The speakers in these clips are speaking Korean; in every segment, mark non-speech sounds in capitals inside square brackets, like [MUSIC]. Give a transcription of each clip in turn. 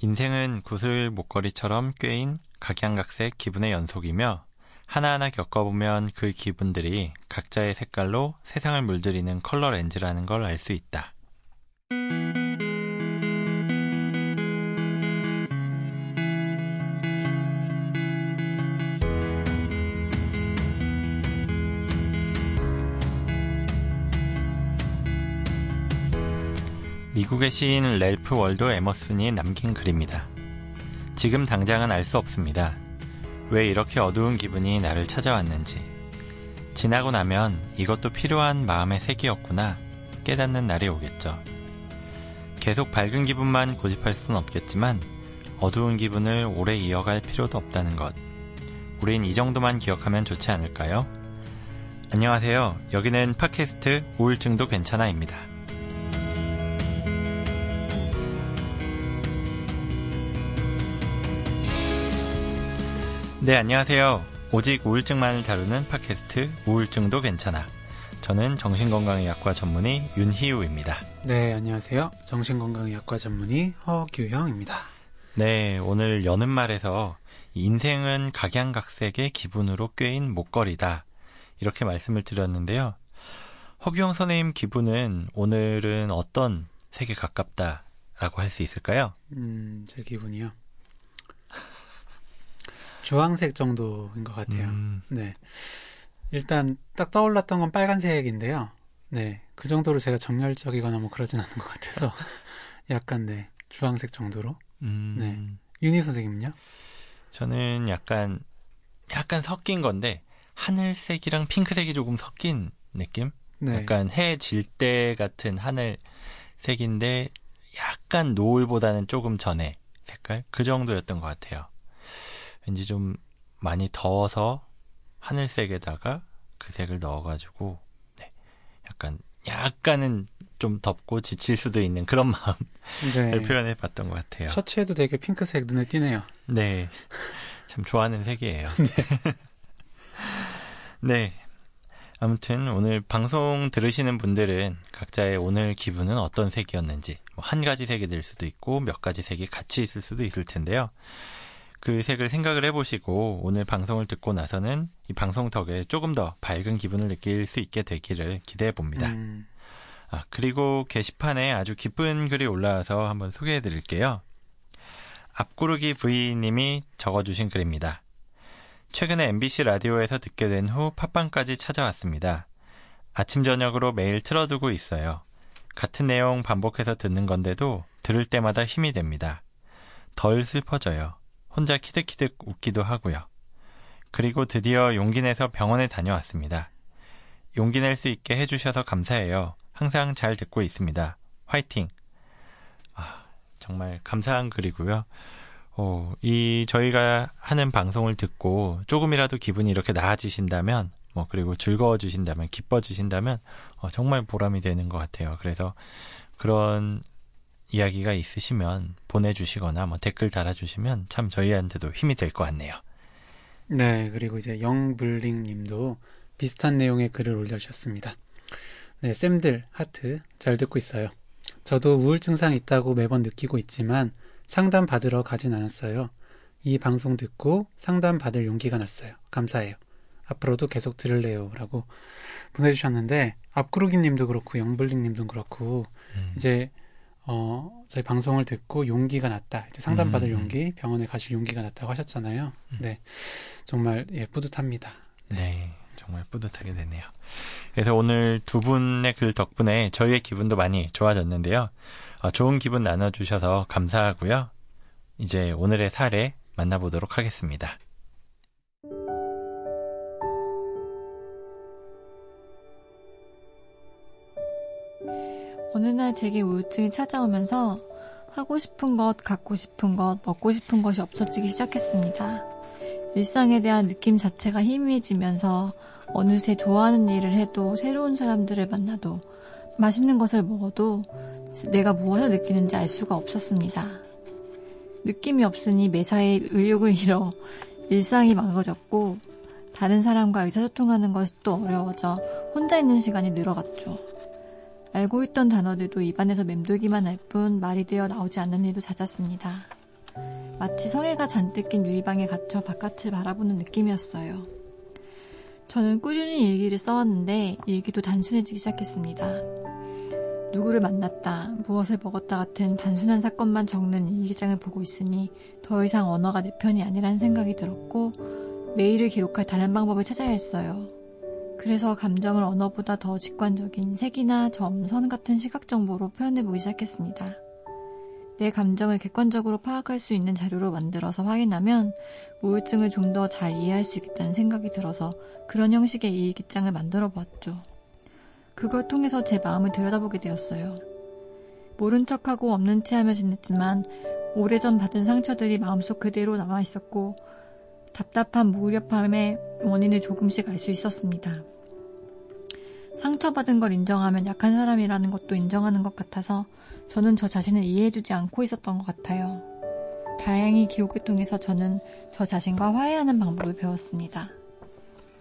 인생은 구슬 목걸이처럼 꿰인 각양각색 기분의 연속이며 하나하나 겪어보면 그 기분들이 각자의 색깔로 세상을 물들이는 컬러 렌즈라는 걸 알 수 있다. 미국의 시인 렐프 월도 에머슨이 남긴 글입니다. 지금 당장은 알 수 없습니다. 왜 이렇게 어두운 기분이 나를 찾아왔는지. 지나고 나면 이것도 필요한 마음의 색이었구나 깨닫는 날이 오겠죠. 계속 밝은 기분만 고집할 순 없겠지만 어두운 기분을 오래 이어갈 필요도 없다는 것. 우린 이 정도만 기억하면 좋지 않을까요? 안녕하세요. 여기는 팟캐스트 우울증도 괜찮아입니다. 네, 안녕하세요. 오직 우울증만을 다루는 팟캐스트 우울증도 괜찮아. 저는 정신건강의학과 전문의 윤희우입니다. 네, 안녕하세요. 정신건강의학과 전문의 허규형입니다. 네, 오늘 여는 말에서 인생은 각양각색의 기분으로 꿰인 목걸이다. 이렇게 말씀을 드렸는데요. 허규형 선생님 기분은 오늘은 어떤 색에 가깝다라고 할 수 있을까요? 음, 제 기분이요. 주황색 정도인 것 같아요. 음. 네. 일단 딱 떠올랐던 건 빨간색인데요. 네. 그 정도로 제가 정열적이거나 뭐 그러진 않은 것 같아서 [LAUGHS] 약간 네. 주황색 정도로. 음. 네. 윤희 선생님은요? 저는 약간 약간 섞인 건데 하늘색이랑 핑크색이 조금 섞인 느낌? 네. 약간 해 질 때 같은 하늘색인데 약간 노을보다는 조금 전에 색깔 그 정도였던 것 같아요. 왠지 좀 많이 더워서 하늘색에다가 그 색을 넣어가지고 네, 약간 약간은 좀 덥고 지칠 수도 있는 그런 [LAUGHS] 마음을 네. 표현해 봤던 것 같아요. 셔츠에도 되게 핑크색 눈에 띄네요. 네. [LAUGHS] 참 좋아하는 색이에요. [LAUGHS] 네. 네. 아무튼 오늘 방송 들으시는 분들은 각자의 오늘 기분은 어떤 색이었는지 뭐 한 가지 색이 될 수도 있고 몇 가지 색이 같이 있을 수도 있을 텐데요. 그 색을 생각을 해보시고 오늘 방송을 듣고 나서는 이 방송 덕에 조금 더 밝은 기분을 느낄 수 있게 되기를 기대해 봅니다. 음. 아, 그리고 게시판에 아주 기쁜 글이 올라와서 한번 소개해 드릴게요. 앞구르기 V님이 적어주신 글입니다. 최근에 MBC 라디오에서 듣게 된 후 팟빵까지 찾아왔습니다. 아침 저녁으로 매일 틀어두고 있어요. 같은 내용 반복해서 듣는 건데도 들을 때마다 힘이 됩니다. 덜 슬퍼져요. 혼자 키득키득 웃기도 하고요. 그리고 드디어 용기 내서 병원에 다녀왔습니다. 용기 낼 수 있게 해주셔서 감사해요. 항상 잘 듣고 있습니다. 화이팅! 아, 정말 감사한 글이고요. 어, 이, 저희가 하는 방송을 듣고 조금이라도 기분이 이렇게 나아지신다면, 뭐, 그리고 즐거워지신다면, 기뻐지신다면, 어, 정말 보람이 되는 것 같아요. 그래서 그런 이야기가 있으시면 보내주시거나 뭐 댓글 달아주시면 참 저희한테도 힘이 될 것 같네요. 네, 그리고 이제 영블링 님도 비슷한 내용의 글을 올려주셨습니다. 네, 쌤들, 하트, 잘 듣고 있어요. 저도 우울증 상 있다고 매번 느끼고 있지만 상담 받으러 가진 않았어요. 이 방송 듣고 상담 받을 용기가 났어요. 감사해요. 앞으로도 계속 들을래요. 라고 보내주셨는데, 앞구르기 님도 그렇고, 영블링 님도 그렇고, 음. 이제 어, 저희 방송을 듣고 용기가 났다. 이제 상담받을 음. 용기, 병원에 가실 용기가 났다고 하셨잖아요. 음. 네. 정말, 예, 뿌듯합니다. 네. 네. 정말 뿌듯하게 되네요. 그래서 오늘 두 분의 글 덕분에 저희의 기분도 많이 좋아졌는데요. 어, 좋은 기분 나눠주셔서 감사하고요. 이제 오늘의 사례 만나보도록 하겠습니다. 어느 날 제게 우울증이 찾아오면서 하고 싶은 것, 갖고 싶은 것, 먹고 싶은 것이 없어지기 시작했습니다. 일상에 대한 느낌 자체가 희미해지면서 어느새 좋아하는 일을 해도 새로운 사람들을 만나도 맛있는 것을 먹어도 내가 무엇을 느끼는지 알 수가 없었습니다. 느낌이 없으니 매사에 의욕을 잃어 일상이 망가졌고 다른 사람과 의사소통하는 것이 또 어려워져 혼자 있는 시간이 늘어갔죠. 알고 있던 단어들도 입안에서 맴돌기만 할 뿐 말이 되어 나오지 않는 일도 잦았습니다. 마치 성애가 잔뜩 낀 유리방에 갇혀 바깥을 바라보는 느낌이었어요. 저는 꾸준히 일기를 써왔는데 일기도 단순해지기 시작했습니다. 누구를 만났다, 무엇을 먹었다 같은 단순한 사건만 적는 일기장을 보고 있으니 더 이상 언어가 내 편이 아니라는 생각이 들었고 메일을 기록할 다른 방법을 찾아야 했어요. 그래서 감정을 언어보다 더 직관적인 색이나 점, 선 같은 시각 정보로 표현해 보기 시작했습니다. 내 감정을 객관적으로 파악할 수 있는 자료로 만들어서 확인하면 우울증을 좀 더 잘 이해할 수 있겠다는 생각이 들어서 그런 형식의 일기장을 만들어 보았죠. 그걸 통해서 제 마음을 들여다보게 되었어요. 모른 척하고 없는 체 하며 지냈지만 오래전 받은 상처들이 마음속 그대로 남아 있었고 답답한 무력함의 원인을 조금씩 알 수 있었습니다. 상처받은 걸 인정하면 약한 사람이라는 것도 인정하는 것 같아서 저는 저 자신을 이해해주지 않고 있었던 것 같아요. 다행히 기록을 통해서 저는 저 자신과 화해하는 방법을 배웠습니다.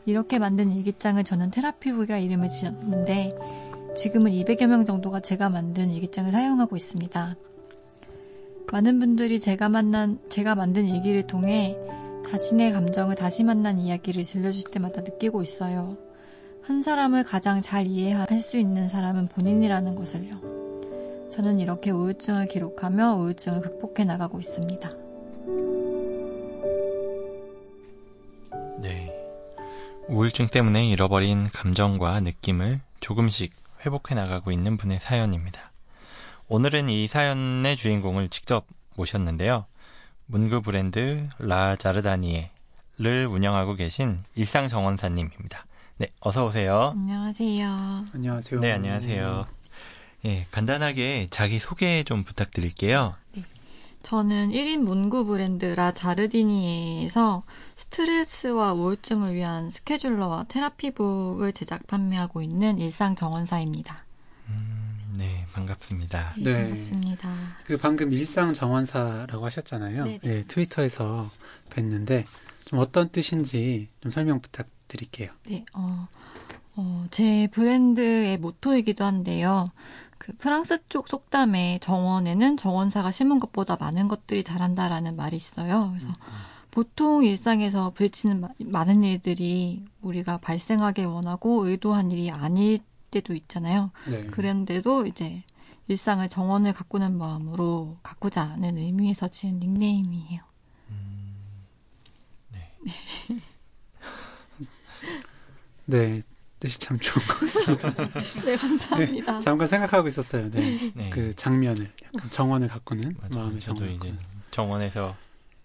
이렇게 만든 일기장을 저는 테라피북이라 이름을 지었는데 지금은 200여 명 정도가 제가 만든 일기장을 사용하고 있습니다. 많은 분들이 제가 만난, 제가 만든 일기를 통해 자신의 감정을 다시 만난 이야기를 들려주실 때마다 느끼고 있어요. 한 사람을 가장 잘 이해할 수 있는 사람은 본인이라는 것을요. 저는 이렇게 우울증을 기록하며 우울증을 극복해 나가고 있습니다. 네. 우울증 때문에 잃어버린 감정과 느낌을 조금씩 회복해 나가고 있는 분의 사연입니다. 오늘은 이 사연의 주인공을 직접 모셨는데요. 문구 브랜드 라 자르다니에를 운영하고 계신 일상 정원사님입니다. 네, 어서 오세요. 안녕하세요. 안녕하세요. 네, 안녕하세요. 예, 간단하게 자기 소개 좀 부탁드릴게요. 네. 저는 1인 문구 브랜드 라 자르디니에서 스트레스와 우울증을 위한 스케줄러와 테라피북을 제작 판매하고 있는 일상 정원사입니다. 음, 네, 반갑습니다. 네, 네. 반갑습니다. 그 방금 일상 정원사라고 하셨잖아요. 네네. 네, 트위터에서 뵀는데 좀 어떤 뜻인지 좀 설명 부탁드릴게요. 네, 어, 어, 제 브랜드의 모토이기도 한데요. 그 프랑스 쪽 속담에 정원에는 정원사가 심은 것보다 많은 것들이 자란다라는 말이 있어요. 그래서 보통 일상에서 부딪히는 마- 많은 일들이 우리가 발생하길 원하고 의도한 일이 아닐 때도 있잖아요. 네. 그런데도 이제 일상을 정원을 가꾸는 마음으로 가꾸자는 의미에서 지은 닉네임이에요. [LAUGHS] 네, 뜻이 참 좋은 것 같습니다. [LAUGHS] 네, 감사합니다. 잠깐 생각하고 있었어요. 네, 네. 그 장면을 약간 정원을 가꾸는. 마음의 저도 정원을 이제 가꾸는. 정원에서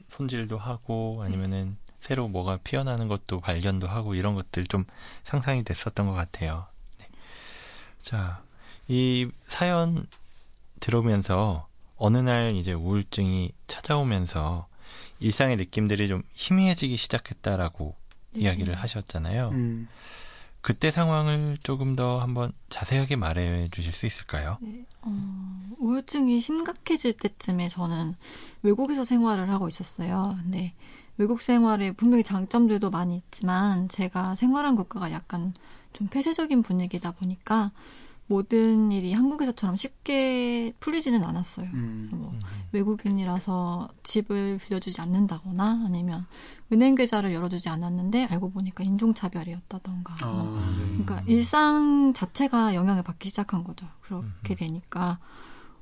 손질도 하고 아니면은 새로 뭐가 피어나는 것도 발견도 하고 이런 것들 좀 상상이 됐었던 것 같아요. 네. 자, 이 사연 들으면서 어느 날 이제 우울증이 찾아오면서 일상의 느낌들이 좀 희미해지기 시작했다라고 네. 이야기를 하셨잖아요. 음, 그때 상황을 조금 더 한번 자세하게 말해 주실 수 있을까요? 네, 어, 우울증이 심각해질 때쯤에 저는 외국에서 생활을 하고 있었어요. 근데 외국 생활에 분명히 장점들도 많이 있지만 제가 생활한 국가가 약간 좀 폐쇄적인 분위기다 보니까 모든 일이 한국에서처럼 쉽게 풀리지는 않았어요. 음, 뭐 음, 외국인이라서 집을 빌려주지 않는다거나 아니면 은행 계좌를 열어주지 않았는데 알고 보니까 인종차별이었다던가 뭐 아, 네. 그러니까 일상 자체가 영향을 받기 시작한 거죠. 그렇게 음흠. 되니까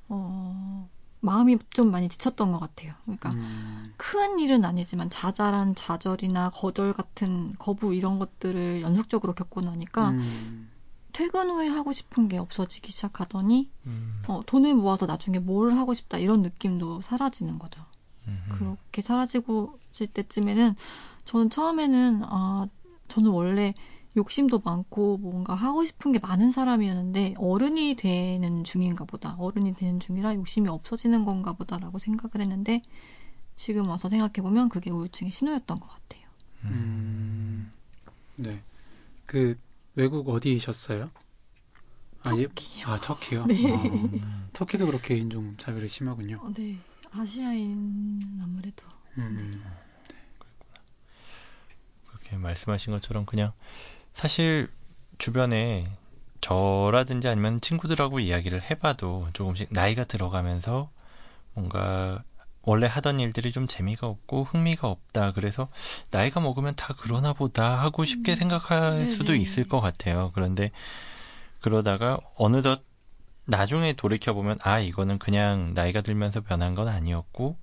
어 마음이 좀 많이 지쳤던 것 같아요. 그러니까 음, 큰 일은 아니지만 자잘한 좌절이나 거절 같은 거부 이런 것들을 연속적으로 겪고 나니까 음, 퇴근 후에 하고 싶은 게 없어지기 시작하더니 음, 어, 돈을 모아서 나중에 뭘 하고 싶다 이런 느낌도 사라지는 거죠. 음, 음. 그렇게 사라지고 있을 때쯤에는 저는 처음에는 아 저는 원래 욕심도 많고 뭔가 하고 싶은 게 많은 사람이었는데 어른이 되는 중인가 보다 어른이 되는 중이라 욕심이 없어지는 건가 보다라고 생각을 했는데 지금 와서 생각해 보면 그게 우울증의 신호였던 것 같아요. 음, 네. 그 외국 어디셨어요? 아, 예, 터키요. 아 터키요. [LAUGHS] 네. 아, 음, 터키도 그렇게 인종 차별이 심하군요. 어, 네 아시아인 아무래도 음, 그렇게 말씀하신 것처럼 그냥 사실 주변에 저라든지 아니면 친구들하고 이야기를 해봐도 조금씩 나이가 들어가면서 뭔가 원래 하던 일들이 좀 재미가 없고 흥미가 없다. 그래서 나이가 먹으면 다 그러나 보다 하고 쉽게 음. 생각할 네네. 수도 있을 것 같아요. 그런데 그러다가 어느덧 나중에 돌이켜보면 아, 이거는 그냥 나이가 들면서 변한 건 아니었고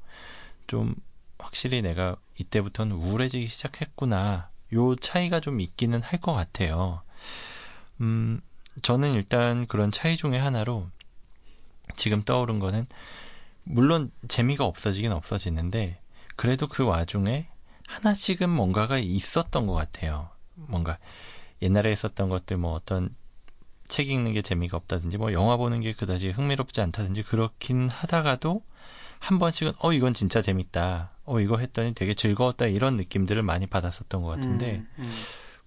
좀 확실히 내가 이때부터는 우울해지기 시작했구나. 요 차이가 좀 있기는 할 것 같아요. 음, 저는 일단 그런 차이 중에 하나로 지금 떠오른 거는 물론 재미가 없어지긴 없어지는데 그래도 그 와중에 하나씩은 뭔가가 있었던 것 같아요. 뭔가 옛날에 했었던 것들 뭐 어떤 책 읽는 게 재미가 없다든지 뭐 영화 보는 게 그다지 흥미롭지 않다든지 그렇긴 하다가도 한 번씩은 어 이건 진짜 재밌다. 어 이거 했더니 되게 즐거웠다 이런 느낌들을 많이 받았었던 것 같은데 음, 음.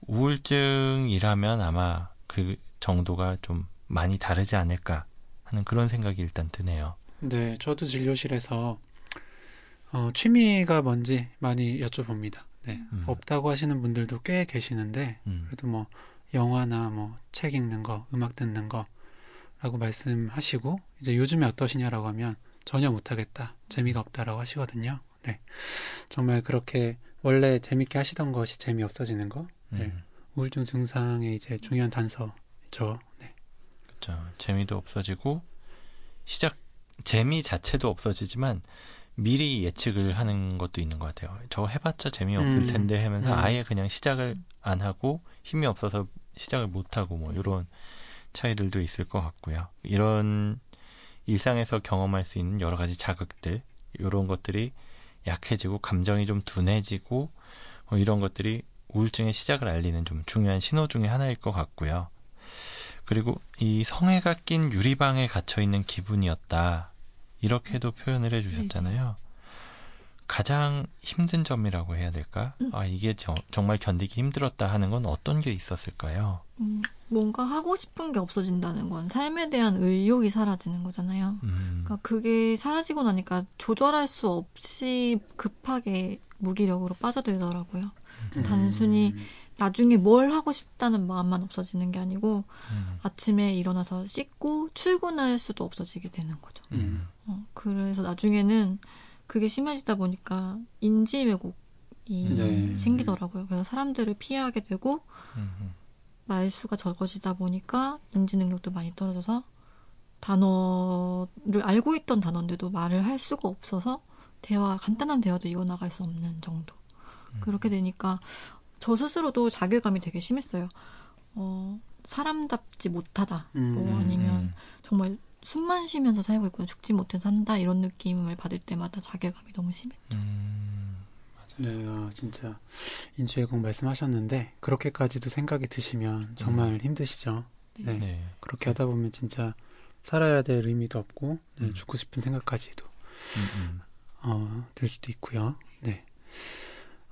우울증이라면 아마 그 정도가 좀 많이 다르지 않을까 하는 그런 생각이 일단 드네요. 네, 저도 진료실에서 어, 취미가 뭔지 많이 여쭤봅니다. 네, 음. 없다고 하시는 분들도 꽤 계시는데 음. 그래도 뭐 영화나 뭐 책 읽는 거, 음악 듣는 거라고 말씀하시고 이제 요즘에 어떠시냐라고 하면 전혀 못하겠다, 재미가 없다라고 하시거든요. 네, 정말 그렇게 원래 재밌게 하시던 것이 재미 없어지는 거, 네, 음. 우울증 증상의 이제 중요한 단서죠. 네, 그렇죠. 재미도 없어지고 시작 재미 자체도 없어지지만 미리 예측을 하는 것도 있는 것 같아요. 저거 해봤자 재미없을 음. 텐데 하면서 음. 아예 그냥 시작을 안 하고 힘이 없어서 시작을 못 하고 뭐 이런 차이들도 있을 것 같고요. 이런 일상에서 경험할 수 있는 여러 가지 자극들 이런 것들이 약해지고 감정이 좀 둔해지고 뭐 이런 것들이 우울증의 시작을 알리는 좀 중요한 신호 중에 하나일 것 같고요. 그리고 이 성에가 낀 유리방에 갇혀 있는 기분이었다. 이렇게도 표현을 해주셨잖아요. 가장 힘든 점이라고 해야 될까? 아, 이게 저- 정말 견디기 힘들었다 하는 건 어떤 게 있었을까요? 음, 뭔가 하고 싶은 게 없어진다는 건 삶에 대한 의욕이 사라지는 거잖아요. 음, 그러니까 그게 사라지고 나니까 조절할 수 없이 급하게 무기력으로 빠져들더라고요. 단순히 음, 나중에 뭘 하고 싶다는 마음만 없어지는 게 아니고 음, 아침에 일어나서 씻고 출근할 수도 없어지게 되는 거죠. 음, 어, 그래서 나중에는 그게 심해지다 보니까 인지 왜곡이 네. 생기더라고요. 그래서 사람들을 피하게 되고 음, 음. 말수가 적어지다 보니까 인지 능력도 많이 떨어져서 단어를 알고 있던 단어인데도 말을 할 수가 없어서 대화 간단한 대화도 이어나갈 수 없는 정도. 그렇게 되니까 저 스스로도 자괴감이 되게 심했어요. 어, 사람답지 못하다. 음, 뭐 음, 아니면 정말 숨만 쉬면서 살고 있구나. 죽지 못해 산다. 이런 느낌을 받을 때마다 자괴감이 너무 심했죠. 음, 네, 아, 진짜 인지외국 말씀하셨는데 그렇게까지도 생각이 드시면 정말 힘드시죠. 네. 네. 그렇게 하다 보면 진짜 살아야 될 의미도 없고 네, 음. 죽고 싶은 생각까지도 음, 음. 어, 들 수도 있고요. 네.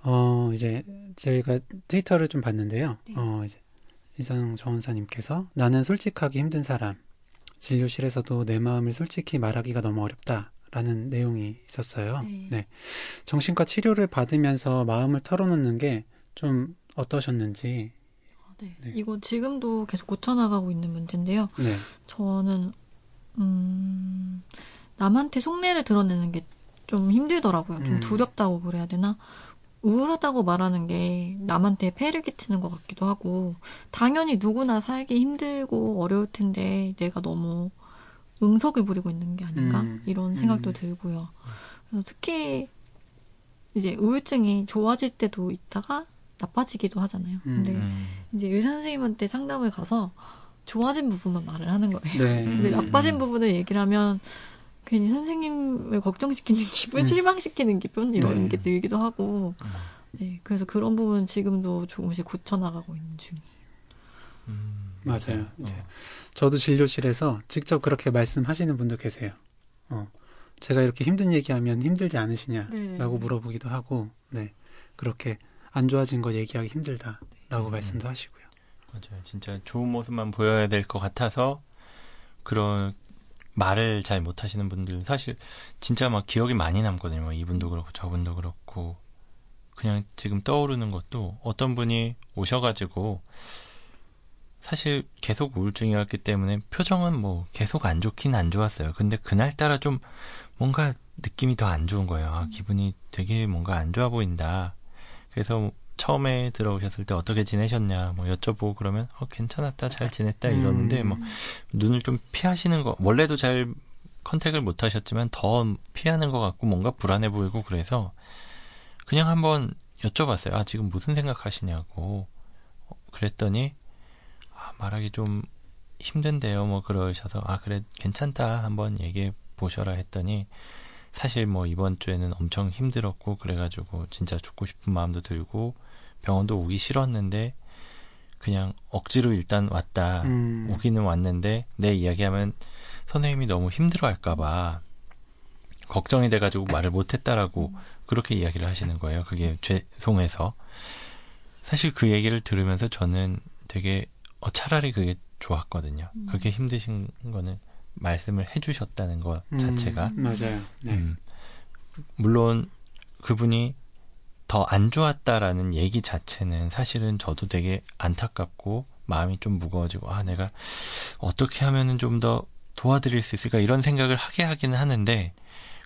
어, 이제 저희가 트위터를 좀 봤는데요. 네. 어, 이제 이상 정원사님께서 나는 솔직하기 힘든 사람. 진료실에서도 내 마음을 솔직히 말하기가 너무 어렵다 라는 내용이 있었어요. 네. 정신과 치료를 받으면서 마음을 털어놓는 게 좀 어떠셨는지. 네. 네. 이거 지금도 계속 고쳐나가고 있는 문제인데요. 네. 저는 음, 남한테 속내를 드러내는 게 좀 힘들더라고요. 좀 음. 두렵다고 그래야 되나? 우울하다고 말하는 게 남한테 폐를 끼치는 것 같기도 하고 당연히 누구나 살기 힘들고 어려울 텐데 내가 너무 응석을 부리고 있는 게 아닌가 음. 이런 생각도 음. 들고요. 그래서 특히 이제 우울증이 좋아질 때도 있다가 나빠지기도 하잖아요. 근데 음. 이제 의사 선생님한테 상담을 가서 좋아진 부분만 말을 하는 거예요. 네. 근데 음. 나빠진 부분을 얘기를 하면 괜히 선생님을 걱정시키는 [LAUGHS] 기분, 음. 실망시키는 기분 이런 네. 게 들기도 하고 음. 네 그래서 그런 부분 지금도 조금씩 고쳐나가고 있는 중이에요. 음, 맞아요. 이제 어. 저도 진료실에서 직접 그렇게 말씀하시는 분도 계세요. 어, 제가 이렇게 힘든 얘기하면 힘들지 않으시냐라고 네. 물어보기도 하고, 네. 그렇게 안 좋아진 거 얘기하기 힘들다라고 음. 말씀도 하시고요. 맞아요. 진짜 좋은 모습만 보여야 될 것 같아서 그런 말을 잘 못하시는 분들은 사실 진짜 막 기억이 많이 남거든요. 뭐 이분도 그렇고 저분도 그렇고 그냥 지금 떠오르는 것도 어떤 분이 오셔가지고 사실 계속 우울증이었기 때문에 표정은 뭐 계속 안 좋긴 안 좋았어요. 근데 그날따라 좀 뭔가 느낌이 더 안 좋은 거예요. 아, 기분이 되게 뭔가 안 좋아 보인다. 그래서 처음에 들어오셨을 때 어떻게 지내셨냐 뭐 여쭤보고 그러면 어 괜찮았다 잘 지냈다 이러는데 음. 뭐 눈을 좀 피하시는 거 원래도 잘 컨택을 못 하셨지만 더 피하는 것 같고 뭔가 불안해 보이고 그래서 그냥 한번 여쭤봤어요. 아 지금 무슨 생각하시냐고 어, 그랬더니 아, 말하기 좀 힘든데요. 뭐 그러셔서 아 그래 괜찮다 한번 얘기해 보셔라 했더니 사실 뭐 이번 주에는 엄청 힘들었고 그래가지고 진짜 죽고 싶은 마음도 들고 병원도 오기 싫었는데 그냥 억지로 일단 왔다 음. 오기는 왔는데 내 이야기하면 선생님이 너무 힘들어할까봐 걱정이 돼가지고 말을 못했다라고 그렇게 이야기를 하시는 거예요. 그게 죄송해서 사실 그 얘기를 들으면서 저는 되게 어, 차라리 그게 좋았거든요. 음. 그렇게 힘드신 거는 말씀을 해주셨다는 것 음, 자체가 맞아요. 네. 음, 물론 그분이 더 안 좋았다라는 얘기 자체는 사실은 저도 되게 안타깝고 마음이 좀 무거워지고 아 내가 어떻게 하면은 좀 더 도와드릴 수 있을까? 이런 생각을 하게 하기는 하는데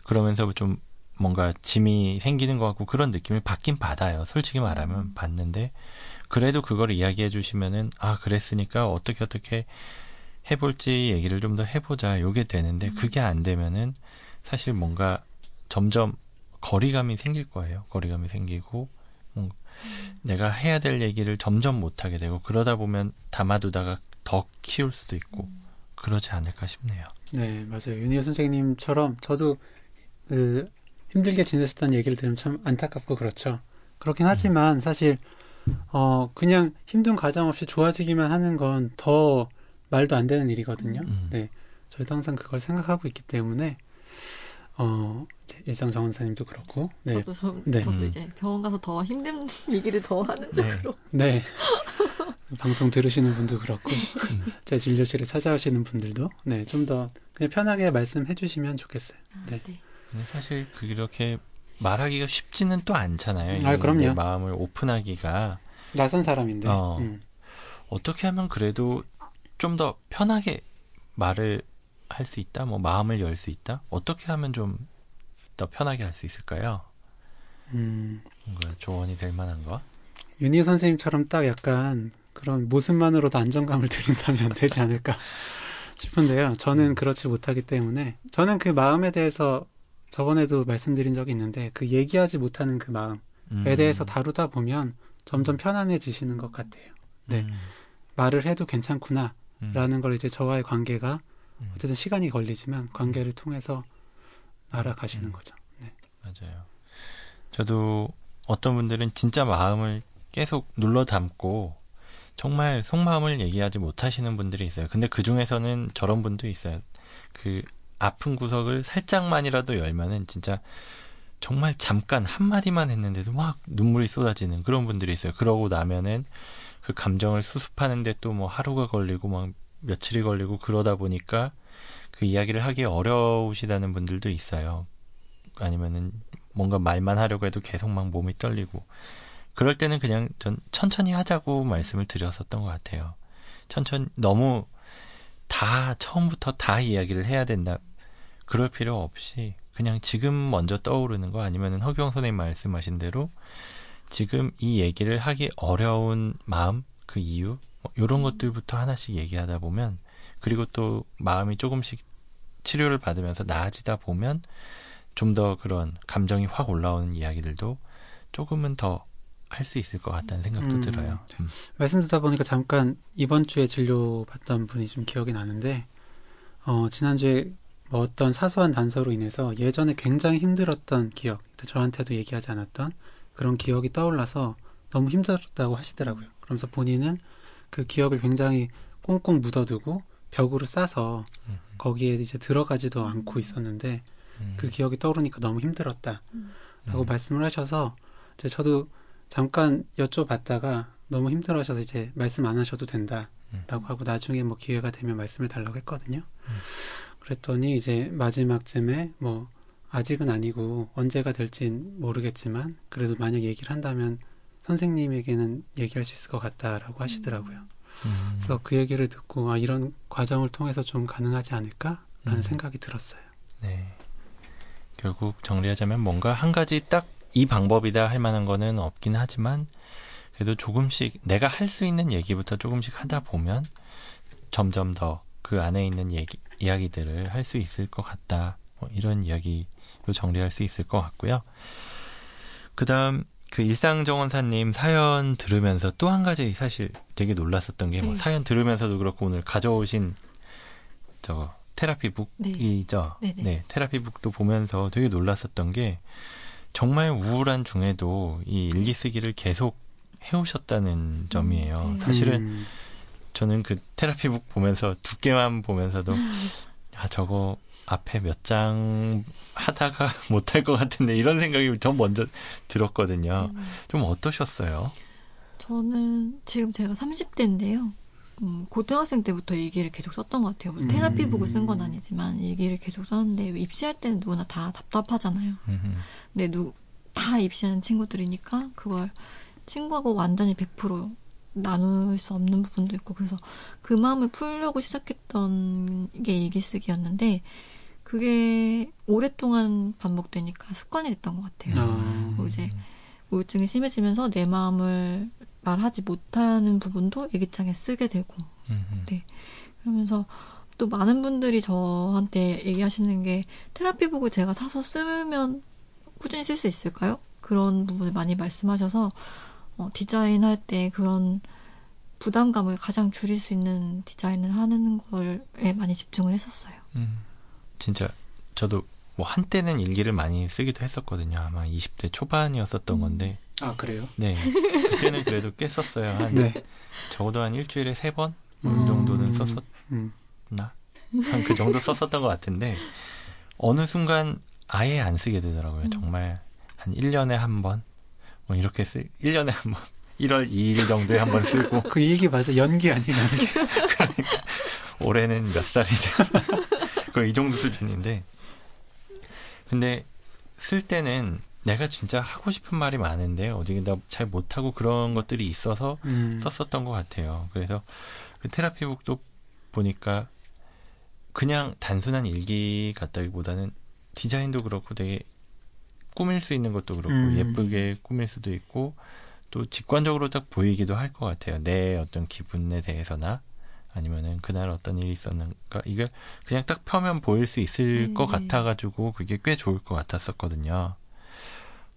그러면서 좀 뭔가 짐이 생기는 것 같고 그런 느낌을 받긴 받아요. 솔직히 말하면 받는데 그래도 그걸 이야기해 주시면은 아 그랬으니까 어떻게 어떻게 해볼지 얘기를 좀 더 해보자. 요게 되는데 그게 안 되면은 사실 뭔가 점점 거리감이 생길 거예요. 거리감이 생기고 음, 내가 해야 될 얘기를 점점 못 하게 되고 그러다 보면 담아두다가 더 키울 수도 있고 그러지 않을까 싶네요. 네, 맞아요. 윤희호 선생님처럼 저도 그 힘들게 지냈었던 얘기를 들으면 참 안타깝고 그렇죠. 그렇긴 하지만 사실 어 그냥 힘든 과정 없이 좋아지기만 하는 건 더 말도 안 되는 일이거든요. 음. 네, 저희도 항상 그걸 생각하고 있기 때문에 어 이제 일상 정원사님도 그렇고 네, 저도 저, 네. 저도 음. 이제 병원 가서 더 힘든 [LAUGHS] 얘기를 더 하는 네. 쪽으로 네. [LAUGHS] 방송 들으시는 분도 그렇고, 음. [LAUGHS] 제 진료실에 찾아오시는 분들도, 네, 좀 더 그냥 편하게 말씀해 주시면 좋겠어요. 네. 네. 근데 사실 그렇게 말하기가 쉽지는 또 않잖아요. 아, 이 그럼요. 내 마음을 오픈하기가 낯선 사람인데, 어. 음. 어떻게 하면 그래도 좀 더 편하게 말을 할 수 있다? 뭐 마음을 열 수 있다? 어떻게 하면 좀 더 편하게 할 수 있을까요? 음, 조언이 될 만한 거? 윤희 선생님처럼 딱 약간 그런 모습만으로도 안정감을 드린다면 [LAUGHS] 되지 않을까 [LAUGHS] 싶은데요. 저는 그렇지 못하기 때문에, 저는 그 마음에 대해서 저번에도 말씀드린 적이 있는데, 그 얘기하지 못하는 그 마음에 음. 대해서 다루다 보면 점점 편안해지시는 것 같아요. 네. 음. 말을 해도 괜찮구나. 음. 라는 걸 이제 저와의 관계가 음. 어쨌든 시간이 걸리지만 관계를 통해서 알아가시는 음. 거죠. 네. 맞아요. 저도 어떤 분들은 진짜 마음을 계속 눌러 담고 정말 속마음을 얘기하지 못하시는 분들이 있어요. 근데 그 중에서는 저런 분도 있어요. 그 아픈 구석을 살짝만이라도 열면은 진짜 정말 잠깐 한마디만 했는데도 막 눈물이 쏟아지는 그런 분들이 있어요. 그러고 나면은 그 감정을 수습하는데 또 뭐 하루가 걸리고 막 며칠이 걸리고 그러다 보니까 그 이야기를 하기 어려우시다는 분들도 있어요. 아니면은 뭔가 말만 하려고 해도 계속 막 몸이 떨리고 그럴 때는 그냥 전 천천히 하자고 말씀을 드렸었던 것 같아요. 천천히 너무 다 처음부터 다 이야기를 해야 된다. 그럴 필요 없이 그냥 지금 먼저 떠오르는 거 아니면은 허경 선생님 말씀하신 대로 지금 이 얘기를 하기 어려운 마음 그 이유 뭐 이런 것들부터 하나씩 얘기하다 보면 그리고 또 마음이 조금씩 치료를 받으면서 나아지다 보면 좀 더 그런 감정이 확 올라오는 이야기들도 조금은 더 할 수 있을 것 같다는 생각도 음. 들어요. 음. 말씀 듣다 보니까 잠깐 이번 주에 진료 받던 분이 좀 기억이 나는데 어, 지난주에 뭐 어떤 사소한 단서로 인해서 예전에 굉장히 힘들었던 기억, 저한테도 얘기하지 않았던 그런 기억이 떠올라서 너무 힘들었다고 하시더라고요. 그러면서 본인은 그 기억을 굉장히 꽁꽁 묻어두고 벽으로 싸서 음. 거기에 이제 들어가지도 않고 있었는데 음. 그 기억이 떠오르니까 너무 힘들었다라고 음. 말씀을 하셔서 이제 저도 잠깐 여쭤봤다가 너무 힘들어하셔서 이제 말씀 안 하셔도 된다라고 음. 하고 나중에 뭐 기회가 되면 말씀을 달라고 했거든요. 음. 그랬더니 이제 마지막쯤에 뭐 아직은 아니고 언제가 될진 모르겠지만 그래도 만약 얘기를 한다면 선생님에게는 얘기할 수 있을 것 같다라고 하시더라고요. 음. 그래서 그 얘기를 듣고 아 이런 과정을 통해서 좀 가능하지 않을까라는 음. 생각이 들었어요. 네. 결국 정리하자면 뭔가 한 가지 딱 이 방법이다 할 만한 거는 없긴 하지만 그래도 조금씩 내가 할 수 있는 얘기부터 조금씩 하다 보면 점점 더 그 안에 있는 얘기, 이야기들을 할 수 있을 것 같다. 뭐 이런 이야기로 정리할 수 있을 것 같고요. 그 다음, 그 일상정원사님 사연 들으면서 또 한 가지 사실 되게 놀랐었던 게, 뭐 네. 사연 들으면서도 그렇고 오늘 가져오신 저거 테라피북이죠. 네. 네네. 네, 테라피북도 보면서 되게 놀랐었던 게 정말 우울한 중에도 이 일기 쓰기를 계속 해오셨다는 점이에요. 네. 사실은 음, 저는 그 테라피북 보면서 두께만 보면서도 아 저거 앞에 몇 장 하다가 [LAUGHS] 못할 것 같은데 이런 생각이 전 먼저 들었거든요. 음, 좀 어떠셨어요? 저는 지금 제가 30대인데요. 음, 고등학생 때부터 일기를 계속 썼던 것 같아요. 뭐 음. 테라피북을 쓴건 아니지만 일기를 계속 썼는데 입시할 때는 누구나 다 답답하잖아요. 음흠. 근데 누, 다 입시하는 친구들이니까 그걸 친구하고 완전히 100% 나눌 수 없는 부분도 있고 그래서 그 마음을 풀려고 시작했던 게 일기쓰기였는데 그게 오랫동안 반복되니까 습관이 됐던 것 같아요. 아, 뭐 이제 우울증이 심해지면서 내 마음을 말하지 못하는 부분도 일기장에 쓰게 되고 음흠. 네. 그러면서 또 많은 분들이 저한테 얘기하시는 게 테라피북을 제가 사서 쓰면 꾸준히 쓸 수 있을까요? 그런 부분을 많이 말씀하셔서 어, 디자인할 때 그런 부담감을 가장 줄일 수 있는 디자인을 하는 걸에 많이 집중을 했었어요. 음. 진짜 저도 뭐 한때는 일기를 많이 쓰기도 했었거든요. 아마 20대 초반이었었던 음. 건데 아 그래요? 네 그때는 그래도 꽤 썼어요. 한 네. 적어도 한 일주일에 세번이 음. 정도는 썼었나? 음, 한그 정도 썼었던 것 같은데 어느 순간 아예 안 쓰게 되더라고요. 음. 정말 한 1년에 한 번, 뭐 이렇게 쓰, 1년에 한 번, [LAUGHS] 1월 2일 정도에 한 번 쓰고 그 일기 맞아 연기 아니에요? 연기. [LAUGHS] 올해는 몇 살이 되나? 거의 [LAUGHS] 이 정도 수준인데. 근데 쓸 때는 내가 진짜 하고 싶은 말이 많은데 어디 나잘 못하고 그런 것들이 있어서 음, 썼었던 것 같아요. 그래서 그 테라피북도 보니까 그냥 단순한 일기 같다기보다는 디자인도 그렇고 되게 꾸밀 수 있는 것도 그렇고 음. 예쁘게 꾸밀 수도 있고 또 직관적으로 딱 보이기도 할 것 같아요. 내 어떤 기분에 대해서나 아니면은 그날 어떤 일이 있었는가 이게 그냥 딱 펴면 보일 수 있을 네, 것 네. 같아가지고 그게 꽤 좋을 것 같았었거든요.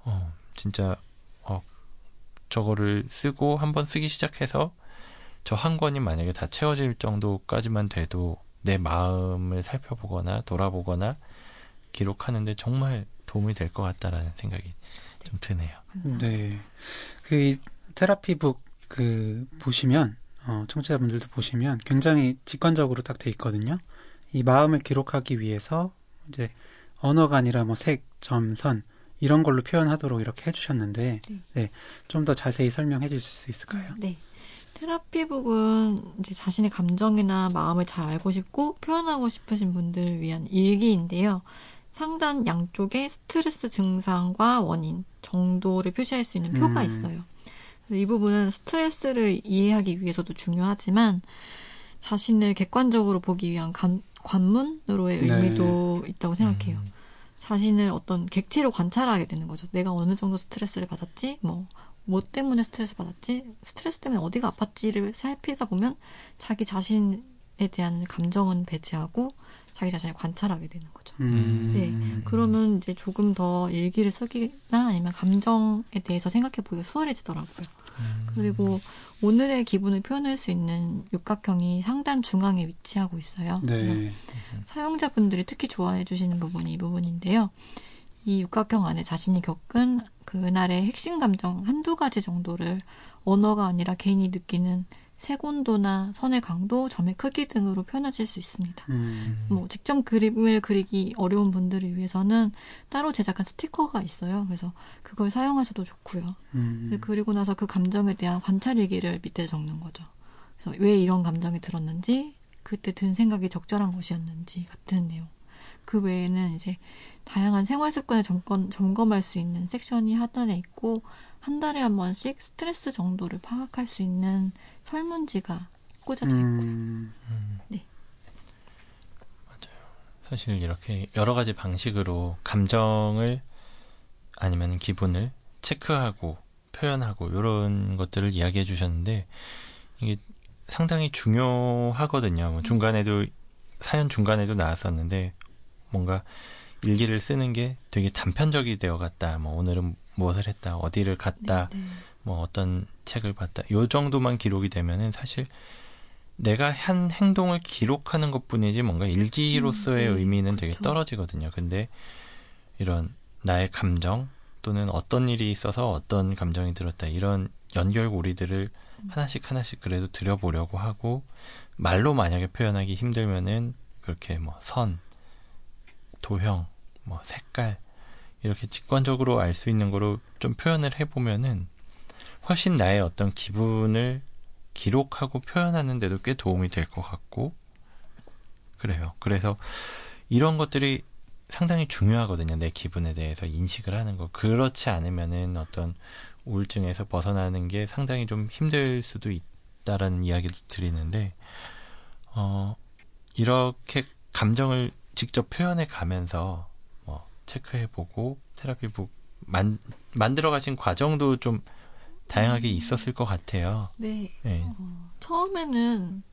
어 진짜 어 저거를 쓰고 한번 쓰기 시작해서 저 한 권이 만약에 다 채워질 정도까지만 돼도 내 마음을 살펴보거나 돌아보거나 기록하는데 정말 도움이 될 것 같다라는 생각이 좀 드네요. 감사합니다. 네. 그이 테라피북 그 보시면 어, 청취자분들도 보시면 굉장히 직관적으로 딱 돼 있거든요. 이 마음을 기록하기 위해서 이제 언어가 아니라 뭐 색, 점, 선 이런 걸로 표현하도록 이렇게 해주셨는데 네. 네, 좀 더 자세히 설명해 주실 수 있을까요? 네. 테라피북은 이제 자신의 감정이나 마음을 잘 알고 싶고 표현하고 싶으신 분들을 위한 일기인데요. 상단 양쪽에 스트레스 증상과 원인 정도를 표시할 수 있는 표가 음. 있어요. 이 부분은 스트레스를 이해하기 위해서도 중요하지만 자신을 객관적으로 보기 위한 감- 관문으로의 네. 의미도 있다고 생각해요. 음, 자신을 어떤 객체로 관찰하게 되는 거죠. 내가 어느 정도 스트레스를 받았지, 뭐, 뭐 때문에 스트레스 받았지, 스트레스 때문에 어디가 아팠지를 살피다 보면 자기 자신에 대한 감정은 배제하고 자기 자신을 관찰하게 되는 거죠. 음, 네. 그러면 이제 조금 더 일기를 쓰기나 아니면 감정에 대해서 생각해 보기가 수월해지더라고요. 음. 그리고 오늘의 기분을 표현할 수 있는 육각형이 상단 중앙에 위치하고 있어요. 네. 사용자분들이 특히 좋아해 주시는 부분이 이 부분인데요. 이 육각형 안에 자신이 겪은 그날의 핵심 감정 한두 가지 정도를 언어가 아니라 개인이 느끼는 색온도나 선의 강도, 점의 크기 등으로 표현하실 수 있습니다. 음, 뭐 직접 그림을 그리기 어려운 분들을 위해서는 따로 제작한 스티커가 있어요. 그래서 그걸 사용하셔도 좋고요. 음, 그리고 나서 그 감정에 대한 관찰 일기를 밑에 적는 거죠. 그래서 왜 이런 감정이 들었는지, 그때 든 생각이 적절한 것이었는지 같은 내용. 그 외에는 이제 다양한 생활 습관을 점검, 점검할 수 있는 섹션이 하단에 있고, 한 달에 한 번씩 스트레스 정도를 파악할 수 있는 설문지가 꽂아져 있고요. 음, 음. 네. 맞아요. 사실 이렇게 여러 가지 방식으로 감정을 아니면 기분을 체크하고 표현하고 이런 것들을 이야기해 주셨는데 이게 상당히 중요하거든요. 뭐 중간에도 사연 중간에도 나왔었는데 뭔가 일기를 쓰는 게 되게 단편적이 되어갔다. 뭐 오늘은 무엇을 했다, 어디를 갔다, 네, 네. 뭐 어떤 책을 봤다. 요 정도만 기록이 되면은 사실 내가 한 행동을 기록하는 것뿐이지 뭔가 일기로서의 음, 네, 의미는 되게 그렇죠. 떨어지거든요. 근데 이런 나의 감정 또는 어떤 일이 있어서 어떤 감정이 들었다 이런 연결고리들을 음. 하나씩 하나씩 그래도 들여보려고 하고 말로 만약에 표현하기 힘들면은 그렇게 뭐 선, 도형, 뭐 색깔 이렇게 직관적으로 알 수 있는 거로 좀 표현을 해보면은 훨씬 나의 어떤 기분을 기록하고 표현하는 데도 꽤 도움이 될 것 같고 그래요. 그래서 이런 것들이 상당히 중요하거든요. 내 기분에 대해서 인식을 하는 거. 그렇지 않으면은 어떤 우울증에서 벗어나는 게 상당히 좀 힘들 수도 있다라는 이야기도 드리는데, 어, 이렇게 감정을 직접 표현해 가면서 뭐 체크해보고 테라피북 만, 만들어 가신 과정도 좀 다양하게 있었을 것 같아요. 네. 네. 어, 처음에는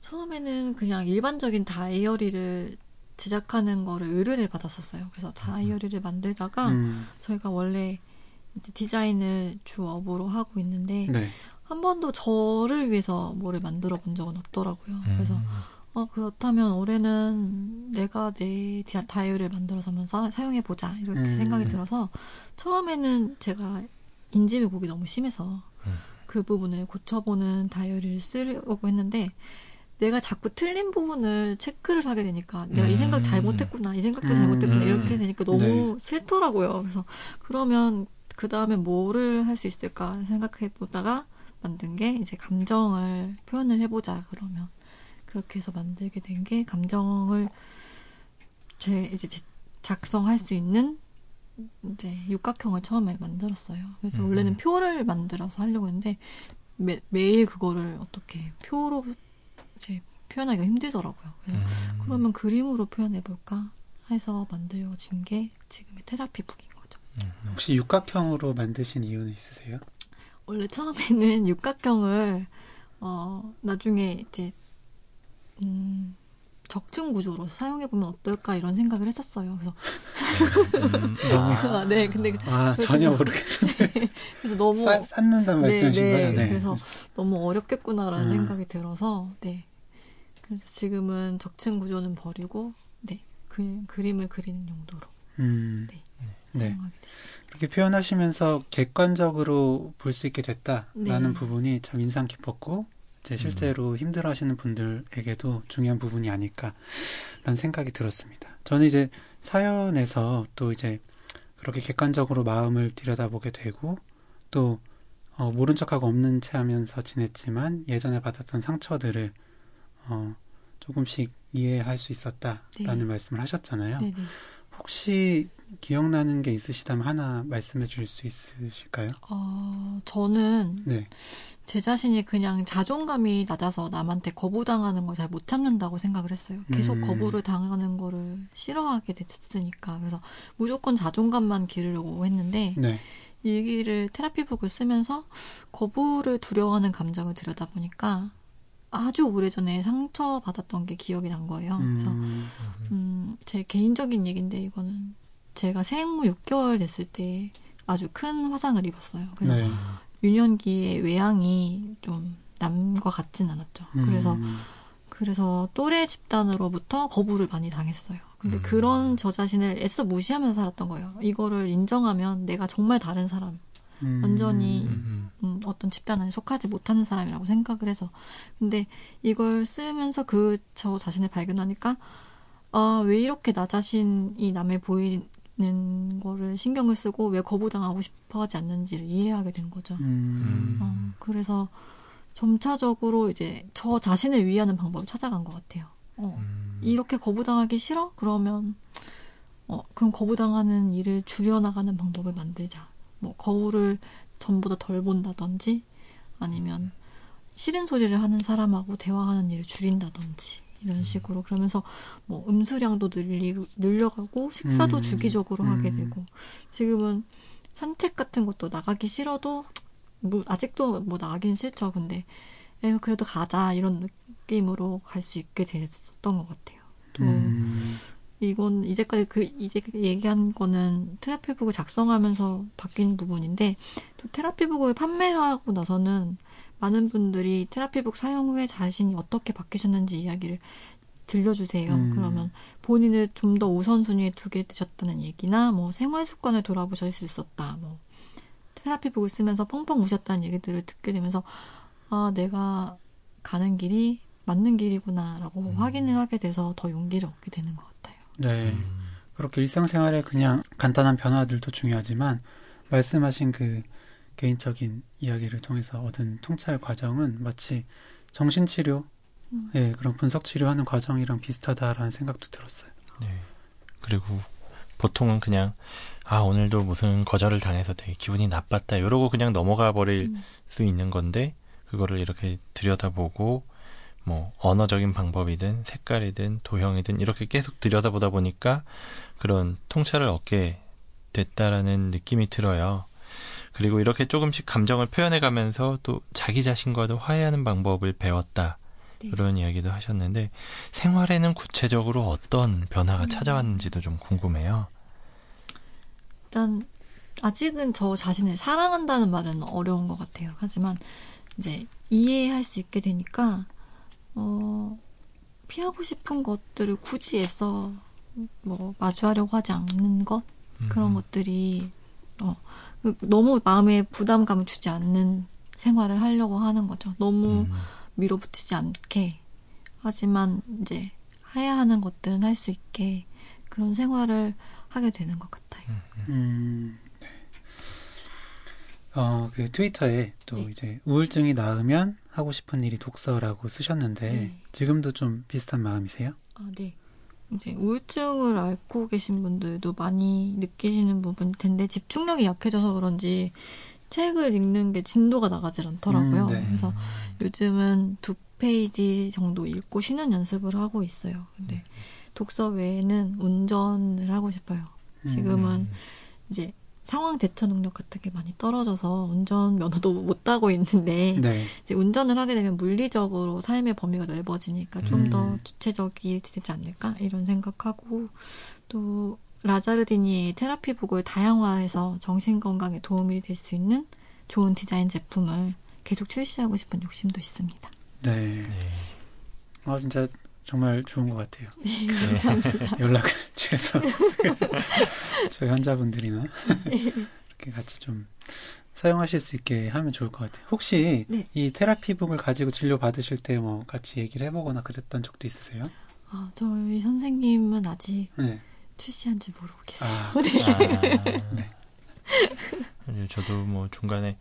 처음에는 그냥 일반적인 다이어리를 제작하는 거를 의뢰를 받았었어요. 그래서 다이어리를 만들다가 음, 저희가 원래 이제 디자인을 주업으로 하고 있는데 네. 한 번도 저를 위해서 뭐를 만들어 본 적은 없더라고요. 그래서 음, 어 그렇다면 올해는 내가 내 디- 다이어리를 만들어서 한번 사, 사용해 보자 이렇게 음. 생각이 들어서 처음에는 제가 인지 왜곡이 너무 심해서 음. 그 부분을 고쳐보는 다이어리를 쓰려고 했는데 내가 자꾸 틀린 부분을 체크를 하게 되니까 내가 이 생각 음. 잘못했구나 이 생각도 음. 잘못했구나 음. 이렇게 되니까 너무 싫더라고요. 그래서 그러면 그 다음에 뭐를 할 수 있을까 생각해 보다가 만든 게 이제 감정을 표현을 해보자 그러면 그렇게 해서 만들게 된 게 감정을 제 이제 제- 작성할 수 있는 이제 육각형을 처음에 만들었어요. 그래서 음. 원래는 표를 만들어서 하려고 했는데 매, 매일 그거를 어떻게 표로 이제 표현하기가 힘들더라고요. 그래서 음. 그러면 그림으로 표현해 볼까 해서 만들어진 게 지금의 테라피 북인 거죠. 혹시 육각형으로 만드신 이유는 있으세요? 원래 처음에는 육각형을 어 나중에 이제 음 적층 구조로 사용해 보면 어떨까 이런 생각을 했었어요. 그래서 음, 아, [LAUGHS] 아, 네, 근데 아, 그래도- 전혀 모르겠는데. [LAUGHS] 그래서 너무 쌓, 쌓는다는 말씀이신 네, 거예요? 네. 그래서 너무 어렵겠구나라는 음. 생각이 들어서 네. 그래서 지금은 적층 구조는 버리고 네. 그, 그림을 그리는 용도로 음, 네. 네. 이렇게 표현하시면서 객관적으로 볼 수 있게 됐다라는 네. 부분이 참 인상 깊었고, 이 제 실제로 힘들어 하시는 분들에게도 중요한 부분이 아닐까라는 생각이 들었습니다. 저는 이제 사연에서 또 이제 그렇게 객관적으로 마음을 들여다보게 되고, 또, 어, 모른 척하고 없는 채 하면서 지냈지만 예전에 받았던 상처들을, 어, 조금씩 이해할 수 있었다라는 네. 말씀을 하셨잖아요. 네네. 혹시 기억나는 게 있으시다면 하나 말씀해 주실 수 있으실까요? 어, 저는 네. 제 자신이 그냥 자존감이 낮아서 남한테 거부당하는 걸 잘 못 참는다고 생각을 했어요. 계속 음. 거부를 당하는 거를 싫어하게 됐으니까. 그래서 무조건 자존감만 기르려고 했는데, 네. 이 길을 테라피북을 쓰면서 거부를 두려워하는 감정을 들여다보니까 아주 오래전에 상처받았던 게 기억이 난 거예요. 그래서 음, 음, 제 개인적인 얘기인데 이거는 제가 생후 6개월 됐을 때 아주 큰 화상을 입었어요. 그래서 네. 유년기에 외양이 좀 남과 같진 않았죠. 그래서 음, 그래서 또래 집단으로부터 거부를 많이 당했어요. 근데 음. 그런 저 자신을 애써 무시하면서 살았던 거예요. 이거를 인정하면 내가 정말 다른 사람, 음, 완전히 음, 음, 어떤 집단 안에 속하지 못하는 사람이라고 생각을 해서. 근데 이걸 쓰면서 그 저 자신을 발견하니까, 아, 왜 이렇게 나 자신이 남에 보이 는 거를 신경을 쓰고 왜 거부당하고 싶어 하지 않는지를 이해하게 된 거죠. 음, 어, 그래서 점차적으로 이제 저 자신을 위하는 방법을 찾아간 것 같아요. 어, 음. 이렇게 거부당하기 싫어? 그러면 어 그럼 거부당하는 일을 줄여나가는 방법을 만들자. 뭐 거울을 전보다 덜 본다든지 아니면 싫은 소리를 하는 사람하고 대화하는 일을 줄인다든지 이런 식으로 그러면서 뭐 음수량도 늘리, 늘려가고 식사도 음. 주기적으로 하게 음. 되고 지금은 산책 같은 것도 나가기 싫어도 뭐 아직도 뭐 나가긴 싫죠. 근데 에휴 그래도 가자 이런 느낌으로 갈 수 있게 됐었던 것 같아요. 또 음, 이건 이제까지 그 이제 얘기한 거는 테라피북을 작성하면서 바뀐 부분인데 또 테라피북을 판매하고 나서는 많은 분들이 테라피북 사용 후에 자신이 어떻게 바뀌셨는지 이야기를 들려주세요. 음. 그러면 본인을 좀 더 우선순위에 두게 되셨다는 얘기나 뭐 생활 습관을 돌아보실 수 있었다. 뭐 테라피북을 쓰면서 펑펑 우셨다는 얘기들을 듣게 되면서 아 내가 가는 길이 맞는 길이구나라고 음. 확인을 하게 돼서 더 용기를 얻게 되는 것 같아요. 네. 음. 그렇게 일상생활에 그냥 간단한 변화들도 중요하지만 말씀하신 그 개인적인 이야기를 통해서 얻은 통찰 과정은 마치 정신치료, 음. 예, 그런 분석 치료하는 과정이랑 비슷하다라는 생각도 들었어요. 네. 그리고 보통은 그냥 아 오늘도 무슨 거절을 당해서 되게 기분이 나빴다 이러고 그냥 넘어가 버릴 음. 수 있는 건데 그거를 이렇게 들여다보고 뭐 언어적인 방법이든 색깔이든 도형이든 이렇게 계속 들여다보다 보니까 그런 통찰을 얻게 됐다라는 느낌이 들어요. 그리고 이렇게 조금씩 감정을 표현해 가면서 또 자기 자신과도 화해하는 방법을 배웠다. 네. 그런 이야기도 하셨는데 생활에는 구체적으로 어떤 변화가 음. 찾아왔는지도 좀 궁금해요. 일단 아직은 저 자신을 사랑한다는 말은 어려운 것 같아요. 하지만 이제 이해할 수 있게 되니까 어, 피하고 싶은 것들을 굳이 애써 뭐 마주하려고 하지 않는 것 그런 음. 것들이 어, 그 너무 마음에 부담감을 주지 않는 생활을 하려고 하는 거죠. 너무 음. 밀어붙이지 않게 하지만 이제 해야 하는 것들은 할 수 있게 그런 생활을 하게 되는 것 같아요. 음, 네. 어, 그 트위터에 또 네. 이제 우울증이 나으면 하고 싶은 일이 독서라고 쓰셨는데 네. 지금도 좀 비슷한 마음이세요? 아, 네. 이제 우울증을 앓고 계신 분들도 많이 느끼시는 부분일 텐데 집중력이 약해져서 그런지 책을 읽는 게 진도가 나가질 않더라고요. 음, 네. 그래서 요즘은 두 페이지 정도 읽고 쉬는 연습을 하고 있어요. 음. 근데 독서 외에는 운전을 하고 싶어요. 지금은 음. 이제 상황 대처 능력 같은 게 많이 떨어져서 운전 면허도 [LAUGHS] 못 따고 있는데 네. 이제 운전을 하게 되면 물리적으로 삶의 범위가 넓어지니까 좀더 음. 주체적이 되지 않을까 이런 생각하고 또 라자르디니의 테라피 북을 다양화해서 정신 건강에 도움이 될 수 있는 좋은 디자인 제품을 계속 출시하고 싶은 욕심도 있습니다. 네. 네. 아, 진짜 정말 좋은 것 같아요. 네, 감사합니다. [LAUGHS] 연락을 취해서 [LAUGHS] 저희 환자분들이나 이렇게 같이 좀 사용하실 수 있게 하면 좋을 것 같아요. 혹시 네. 이 테라피북을 가지고 진료 받으실 때 뭐 같이 얘기를 해보거나 그랬던 적도 있으세요? 아, 저희 선생님은 아직 네. 출시한지 모르겠어요. 아, [LAUGHS] 아, 네. 이제 저도 뭐 중간에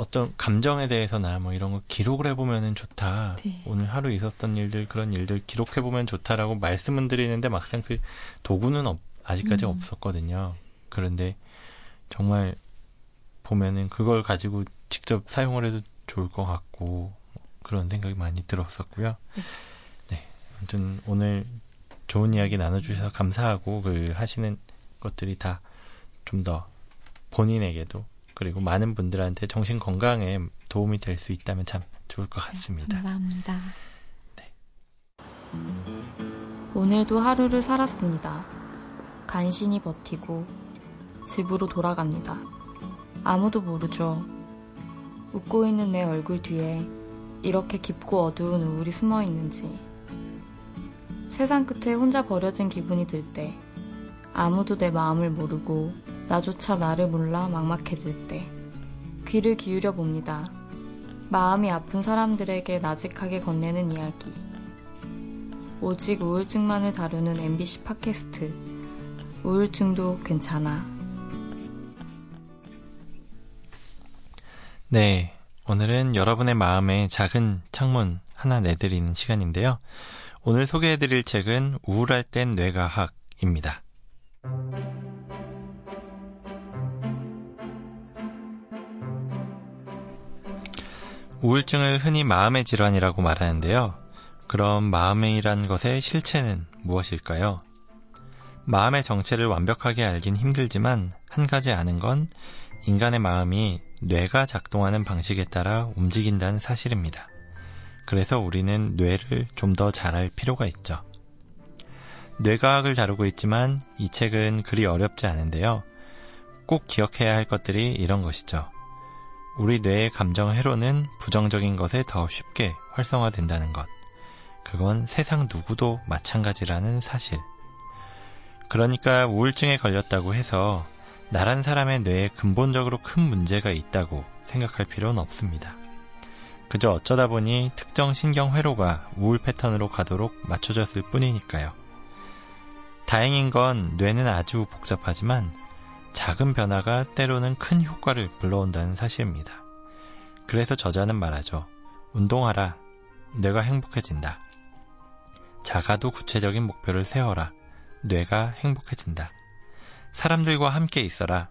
어떤 감정에 대해서나 뭐 이런 거 기록을 해보면은 좋다. 네. 오늘 하루 있었던 일들 그런 일들 기록해보면 좋다라고 말씀은 드리는데 막상 그 도구는 없- 아직까지 음. 없었거든요. 그런데 정말 보면은 그걸 가지고 직접 사용을 해도 좋을 것 같고 그런 생각이 많이 들었었고요. 네. 네. 아무튼 오늘 좋은 이야기 나눠주셔서 감사하고 그 하시는 것들이 다 좀 더 본인에게도 그리고 많은 분들한테 정신 건강에 도움이 될 수 있다면 참 좋을 것 같습니다. 감사합니다. 오늘도 하루를 살았습니다. 간신히 버티고 집으로 돌아갑니다. 아무도 모르죠. 웃고 있는 내 얼굴 뒤에 이렇게 깊고 어두운 우울이 숨어 있는지. 세상 끝에 혼자 버려진 기분이 들 때, 아무도 내 마음을 모르고 나조차 나를 몰라 막막해질 때, 귀를 기울여 봅니다. 마음이 아픈 사람들에게 나직하게 건네는 이야기. 오직 우울증만을 다루는 MBC 팟캐스트. 우울증도 괜찮아. 네. 오늘은 여러분의 마음에 작은 창문 하나 내드리는 시간인데요. 오늘 소개해드릴 책은 우울할 땐 뇌과학입니다. 우울증을 흔히 마음의 질환이라고 말하는데요. 그럼 마음이란 것의 실체는 무엇일까요? 마음의 정체를 완벽하게 알긴 힘들지만 한 가지 아는 건 인간의 마음이 뇌가 작동하는 방식에 따라 움직인다는 사실입니다. 그래서 우리는 뇌를 좀 더 잘 알 필요가 있죠. 뇌과학을 다루고 있지만 이 책은 그리 어렵지 않은데요. 꼭 기억해야 할 것들이 이런 것이죠. 우리 뇌의 감정 회로는 부정적인 것에 더 쉽게 활성화된다는 것. 그건 세상 누구도 마찬가지라는 사실. 그러니까 우울증에 걸렸다고 해서 나란 사람의 뇌에 근본적으로 큰 문제가 있다고 생각할 필요는 없습니다. 그저 어쩌다 보니 특정 신경 회로가 우울 패턴으로 가도록 맞춰졌을 뿐이니까요. 다행인 건 뇌는 아주 복잡하지만 작은 변화가 때로는 큰 효과를 불러온다는 사실입니다. 그래서 저자는 말하죠. 운동하라. 뇌가 행복해진다. 작아도 구체적인 목표를 세워라. 뇌가 행복해진다. 사람들과 함께 있어라.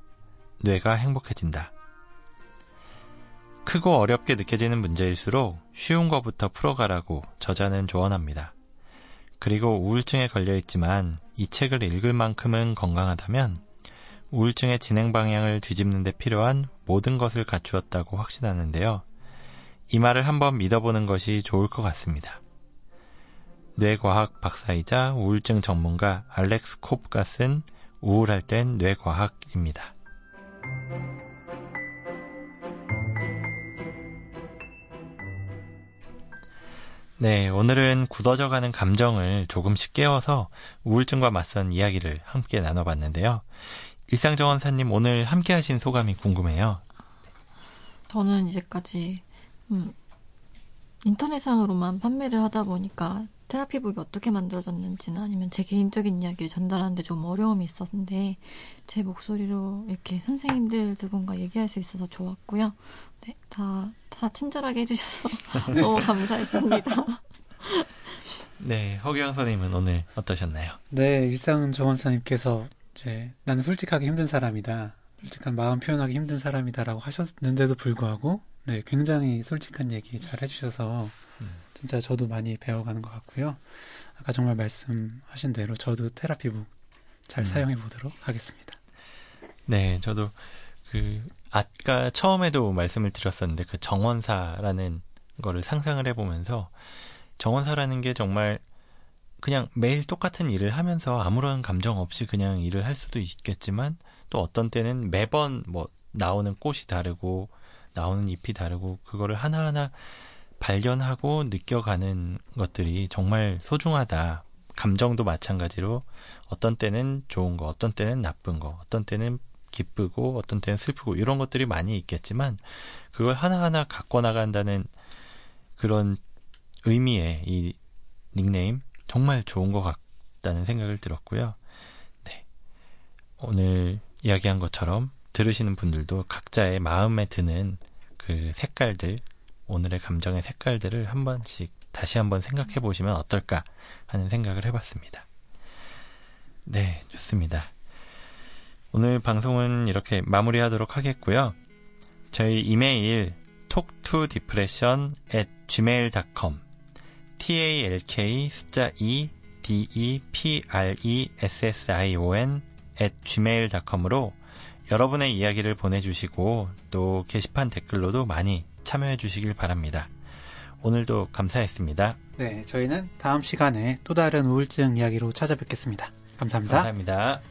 뇌가 행복해진다. 크고 어렵게 느껴지는 문제일수록 쉬운 것부터 풀어가라고 저자는 조언합니다. 그리고 우울증에 걸려 있지만 이 책을 읽을 만큼은 건강하다면 우울증의 진행 방향을 뒤집는 데 필요한 모든 것을 갖추었다고 확신하는데요. 이 말을 한번 믿어보는 것이 좋을 것 같습니다. 뇌과학 박사이자 우울증 전문가 알렉스 콥가 쓴 우울할 땐 뇌과학입니다. 네, 오늘은 굳어져가는 감정을 조금씩 깨워서 우울증과 맞선 이야기를 함께 나눠봤는데요. 일상정원사님 오늘 함께 하신 소감이 궁금해요. 저는 이제까지 음, 인터넷상으로만 판매를 하다 보니까 테라피북이 어떻게 만들어졌는지나 아니면 제 개인적인 이야기를 전달하는데 좀 어려움이 있었는데 제 목소리로 이렇게 선생님들 두 분과 얘기할 수 있어서 좋았고요. 네, 다, 다 친절하게 해주셔서 [LAUGHS] 너무 감사했습니다. [LAUGHS] 네, 허경 선생님은 오늘 어떠셨나요? 네, 일상은 정원사님께서 이제 나는 솔직하기 힘든 사람이다. 솔직한 마음 표현하기 힘든 사람이다라고 하셨는데도 불구하고 네, 굉장히 솔직한 얘기 잘 해주셔서 음. 진짜 저도 많이 배워가는 것 같고요. 아까 정말 말씀하신 대로 저도 테라피북 잘 음. 사용해 보도록 하겠습니다. 네, 저도 그 아까 처음에도 말씀을 드렸었는데 그 정원사라는 거를 상상을 해보면서 정원사라는 게 정말 그냥 매일 똑같은 일을 하면서 아무런 감정 없이 그냥 일을 할 수도 있겠지만 또 어떤 때는 매번 뭐 나오는 꽃이 다르고 나오는 잎이 다르고 그거를 하나하나 발견하고 느껴가는 것들이 정말 소중하다. 감정도 마찬가지로 어떤 때는 좋은 거, 어떤 때는 나쁜 거, 어떤 때는 기쁘고 어떤 때는 슬프고 이런 것들이 많이 있겠지만 그걸 하나하나 갖고 나간다는 그런 의미의 이 닉네임 정말 좋은 것 같다는 생각을 들었고요. 네. 오늘 이야기한 것처럼 들으시는 분들도 각자의 마음에 드는 그 색깔들 오늘의 감정의 색깔들을 한 번씩 다시 한번 생각해 보시면 어떨까 하는 생각을 해봤습니다. 네, 좋습니다. 오늘 방송은 이렇게 마무리하도록 하겠고요. 저희 이메일 talktodepression at gmail.com talk 숫자 2 depression at gmail.com으로 여러분의 이야기를 보내주시고 또 게시판 댓글로도 많이 참여해 주시길 바랍니다. 오늘도 감사했습니다. 네, 저희는 다음 시간에 또 다른 우울증 이야기로 찾아뵙겠습니다. 감사합니다. 감사합니다.